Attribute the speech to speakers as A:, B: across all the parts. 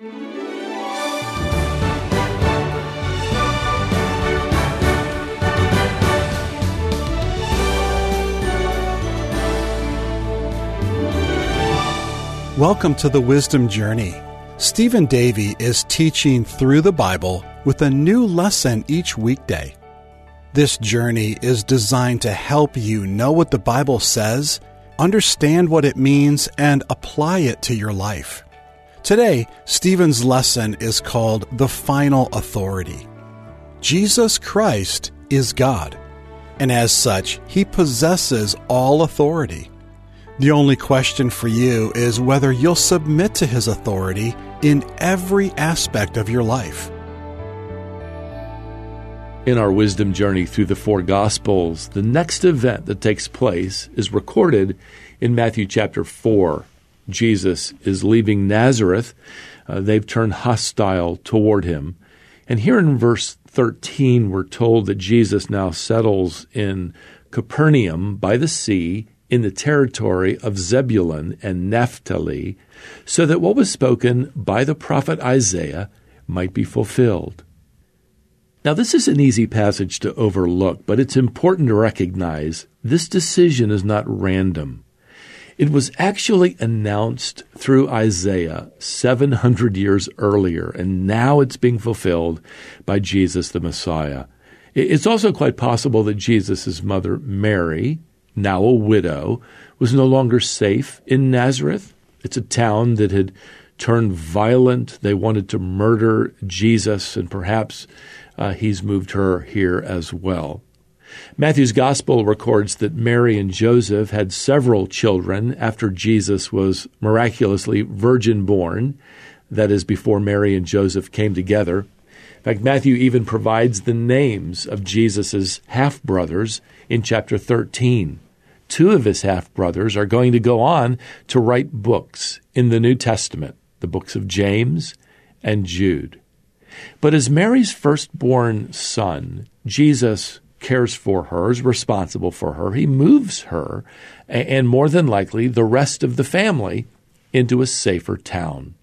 A: Welcome to the Wisdom Journey. Stephen Davey is teaching through the Bible with a new lesson each weekday. This journey is designed to help you know what the Bible says, understand what it means, and apply it to your life. Today, Stephen's lesson is called The Final Authority. Jesus Christ is God, and as such, he possesses all authority. The only question for you is whether you'll submit to his authority in every aspect of your life.
B: In our wisdom journey through the four Gospels, the next event that takes place is recorded in Matthew chapter 4. Jesus is leaving Nazareth. Uh, they've turned hostile toward him. And here in verse 13, we're told that Jesus now settles in Capernaum by the sea in the territory of Zebulun and Naphtali, so that what was spoken by the prophet Isaiah might be fulfilled. Now, this is an easy passage to overlook, but it's important to recognize this decision is not random. It was actually announced through Isaiah 700 years earlier, and now it's being fulfilled by Jesus the Messiah. It's also quite possible that Jesus' mother, Mary, now a widow, was no longer safe in Nazareth. It's a town that had turned violent. They wanted to murder Jesus, and perhaps uh, he's moved her here as well. Matthew's gospel records that Mary and Joseph had several children after Jesus was miraculously virgin born, that is, before Mary and Joseph came together. In fact, Matthew even provides the names of Jesus' half brothers in chapter 13 two of his half brothers are going to go on to write books in the New Testament, the books of James and Jude. But as Mary's firstborn son, Jesus cares for her, is responsible for her. He moves her, and more than likely the rest of the family, into a safer town.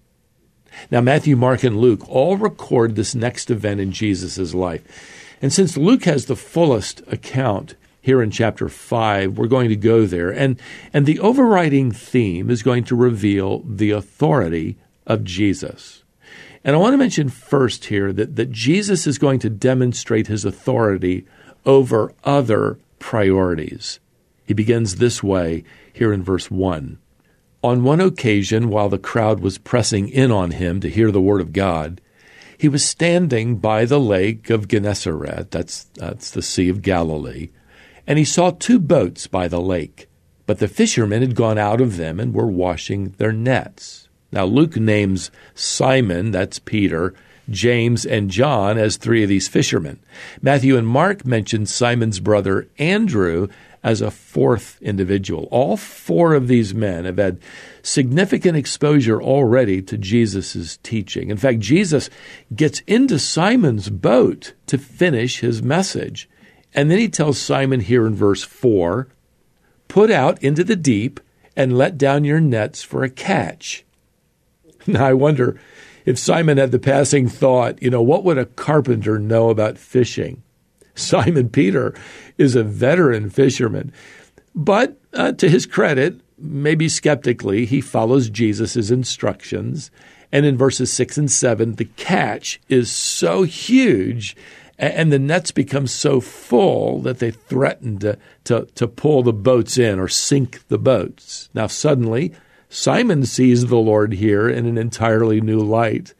B: Now, Matthew, Mark, and Luke all record this next event in Jesus' life. And since Luke has the fullest account, here in chapter 5 we're going to go there and and the overriding theme is going to reveal the authority of Jesus and I want to mention first here that that Jesus is going to demonstrate his authority over other priorities he begins this way here in verse 1 on one occasion while the crowd was pressing in on him to hear the word of God he was standing by the lake of Gennesaret that's that's the sea of Galilee and he saw two boats by the lake, but the fishermen had gone out of them and were washing their nets. Now, Luke names Simon, that's Peter, James, and John as three of these fishermen. Matthew and Mark mention Simon's brother Andrew as a fourth individual. All four of these men have had significant exposure already to Jesus' teaching. In fact, Jesus gets into Simon's boat to finish his message. And then he tells Simon here in verse 4 Put out into the deep and let down your nets for a catch. Now, I wonder if Simon had the passing thought, you know, what would a carpenter know about fishing? Simon Peter is a veteran fisherman. But uh, to his credit, maybe skeptically, he follows Jesus' instructions. And in verses 6 and 7, the catch is so huge and the nets become so full that they threaten to, to, to pull the boats in or sink the boats. Now, suddenly, Simon sees the Lord here in an entirely new light.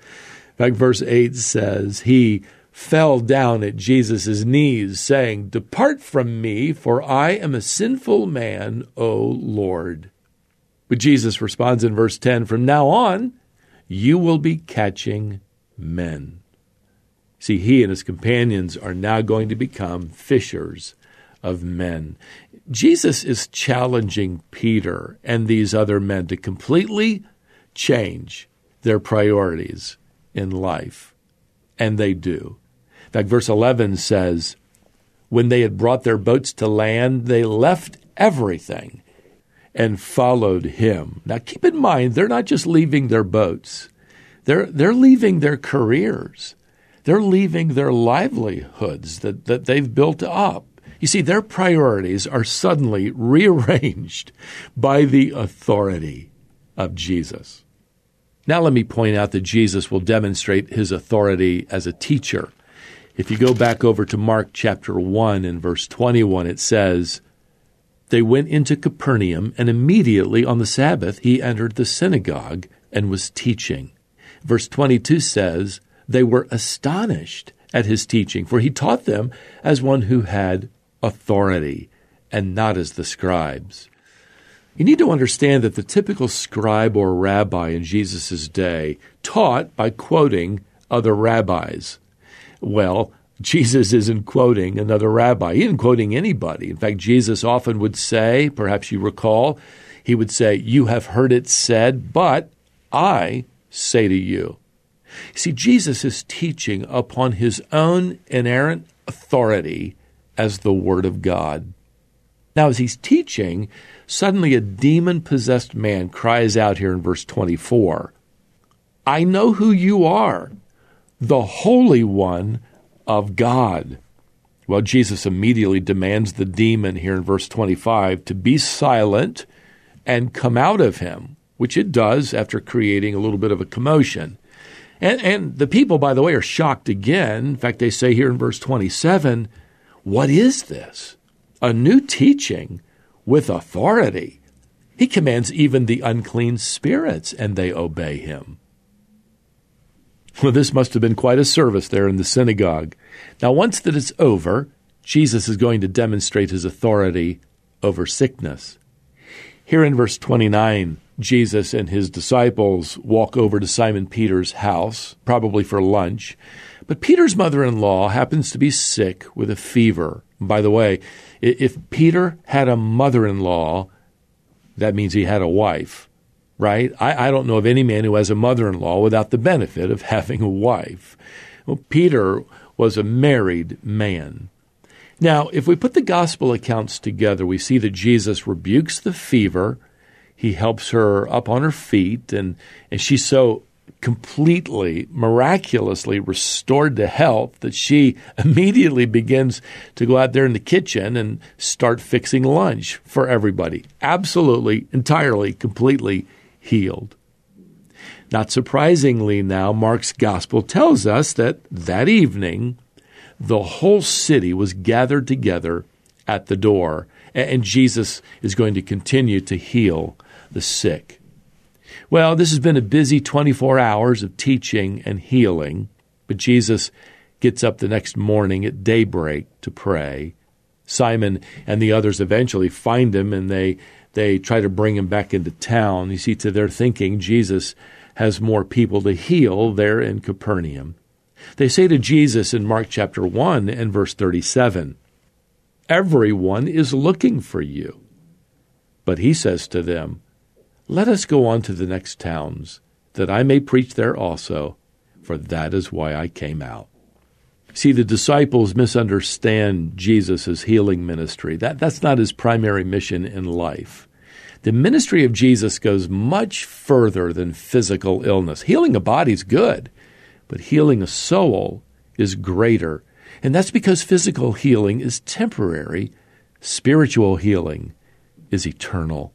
B: In fact, verse 8 says, He fell down at Jesus' knees, saying, Depart from me, for I am a sinful man, O Lord. But Jesus responds in verse 10 From now on, you will be catching men. See, he and his companions are now going to become fishers of men. Jesus is challenging Peter and these other men to completely change their priorities in life. And they do. In fact, verse 11 says, When they had brought their boats to land, they left everything and followed him. Now, keep in mind, they're not just leaving their boats They're, they're leaving their careers. They're leaving their livelihoods that, that they've built up. You see, their priorities are suddenly rearranged by the authority of Jesus. Now, let me point out that Jesus will demonstrate his authority as a teacher. If you go back over to Mark chapter 1 and verse 21, it says, They went into Capernaum, and immediately on the Sabbath he entered the synagogue and was teaching. Verse 22 says, They were astonished at his teaching, for he taught them as one who had authority and not as the scribes. You need to understand that the typical scribe or rabbi in Jesus' day taught by quoting other rabbis. Well, Jesus isn't quoting another rabbi. He isn't quoting anybody. In fact, Jesus often would say, perhaps you recall, he would say, You have heard it said, but I say to you. See, Jesus is teaching upon his own inerrant authority as the Word of God. Now, as he's teaching, Suddenly, a demon possessed man cries out here in verse 24 I know who you are, the Holy One of God. Well, Jesus immediately demands the demon here in verse 25 to be silent and come out of him, which it does after creating a little bit of a commotion. And, and the people, by the way, are shocked again. In fact, they say here in verse 27 What is this? A new teaching with authority. He commands even the unclean spirits, and they obey him. Well, this must have been quite a service there in the synagogue. Now, once that it's over, Jesus is going to demonstrate his authority over sickness. Here in verse 29, Jesus and his disciples walk over to Simon Peter's house, probably for lunch. But Peter's mother in law happens to be sick with a fever. By the way, if Peter had a mother in law, that means he had a wife, right? I, I don't know of any man who has a mother in law without the benefit of having a wife. Well, Peter was a married man. Now, if we put the gospel accounts together, we see that Jesus rebukes the fever. He helps her up on her feet, and, and she's so completely, miraculously restored to health that she immediately begins to go out there in the kitchen and start fixing lunch for everybody. Absolutely, entirely, completely healed. Not surprisingly, now, Mark's gospel tells us that that evening, the whole city was gathered together at the door, and Jesus is going to continue to heal the sick. Well, this has been a busy 24 hours of teaching and healing, but Jesus gets up the next morning at daybreak to pray. Simon and the others eventually find him and they they try to bring him back into town. You see, to their thinking, Jesus has more people to heal there in Capernaum. They say to Jesus in Mark chapter 1 and verse 37, Everyone is looking for you. But he says to them, let us go on to the next towns, that I may preach there also, for that is why I came out. See, the disciples misunderstand Jesus' healing ministry. That, that's not his primary mission in life. The ministry of Jesus goes much further than physical illness. Healing a body is good, but healing a soul is greater. And that's because physical healing is temporary, spiritual healing is eternal.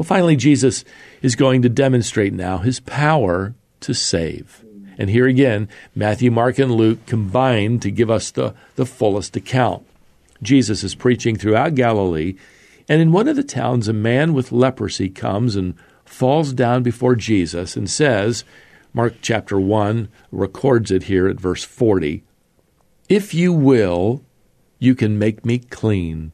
B: Well, finally, Jesus is going to demonstrate now his power to save. And here again, Matthew, Mark, and Luke combine to give us the, the fullest account. Jesus is preaching throughout Galilee, and in one of the towns, a man with leprosy comes and falls down before Jesus and says, Mark chapter 1 records it here at verse 40 If you will, you can make me clean.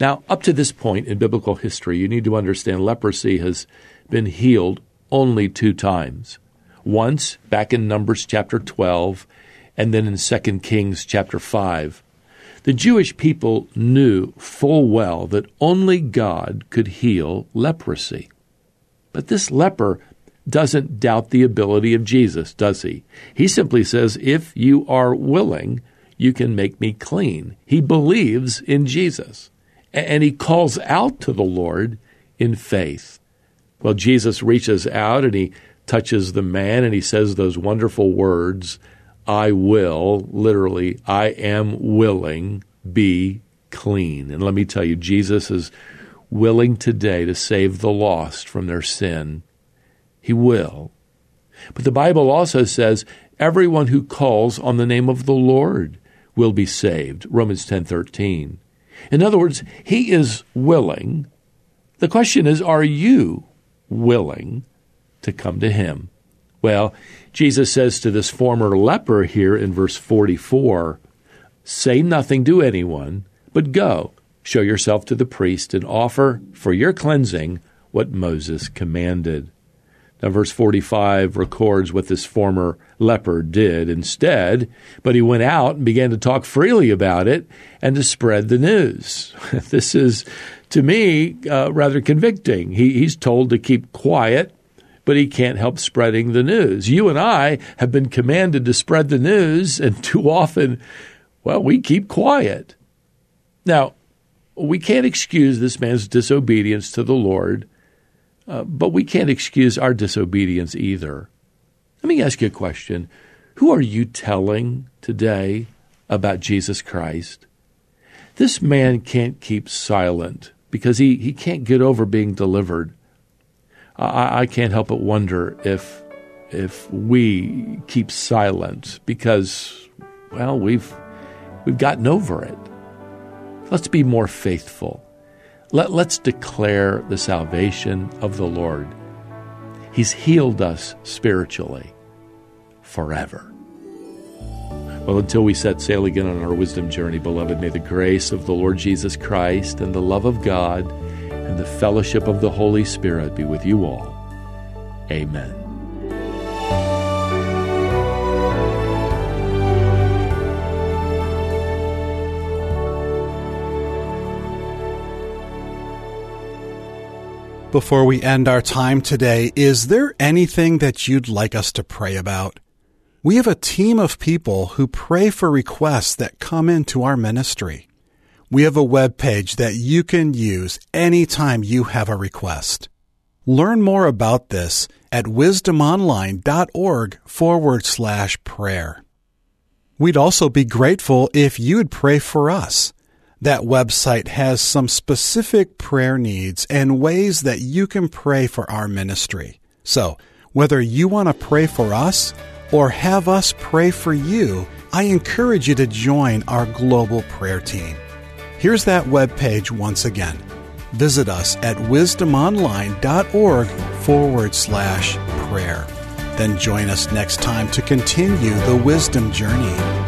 B: Now, up to this point in biblical history, you need to understand leprosy has been healed only two times. Once back in Numbers chapter 12, and then in 2 Kings chapter 5. The Jewish people knew full well that only God could heal leprosy. But this leper doesn't doubt the ability of Jesus, does he? He simply says, If you are willing, you can make me clean. He believes in Jesus and he calls out to the Lord in faith. Well, Jesus reaches out and he touches the man and he says those wonderful words, I will, literally, I am willing, be clean. And let me tell you, Jesus is willing today to save the lost from their sin. He will. But the Bible also says everyone who calls on the name of the Lord will be saved. Romans 10:13. In other words, he is willing. The question is, are you willing to come to him? Well, Jesus says to this former leper here in verse 44, say nothing to anyone, but go, show yourself to the priest and offer for your cleansing what Moses commanded. Now, verse 45 records what this former leper did instead, but he went out and began to talk freely about it and to spread the news. this is, to me, uh, rather convicting. He, he's told to keep quiet, but he can't help spreading the news. You and I have been commanded to spread the news, and too often, well, we keep quiet. Now, we can't excuse this man's disobedience to the Lord uh, but we can't excuse our disobedience either. Let me ask you a question. Who are you telling today about Jesus Christ? This man can't keep silent because he, he can't get over being delivered. I, I can't help but wonder if if we keep silent because well we've we've gotten over it. Let's be more faithful. Let, let's declare the salvation of the Lord. He's healed us spiritually forever. Well, until we set sail again on our wisdom journey, beloved, may the grace of the Lord Jesus Christ and the love of God and the fellowship of the Holy Spirit be with you all. Amen.
A: Before we end our time today, is there anything that you'd like us to pray about? We have a team of people who pray for requests that come into our ministry. We have a web page that you can use anytime you have a request. Learn more about this at wisdomonline.org forward slash prayer. We'd also be grateful if you'd pray for us. That website has some specific prayer needs and ways that you can pray for our ministry. So, whether you want to pray for us or have us pray for you, I encourage you to join our global prayer team. Here's that web page once again. Visit us at wisdomonline.org forward slash prayer. Then join us next time to continue the wisdom journey.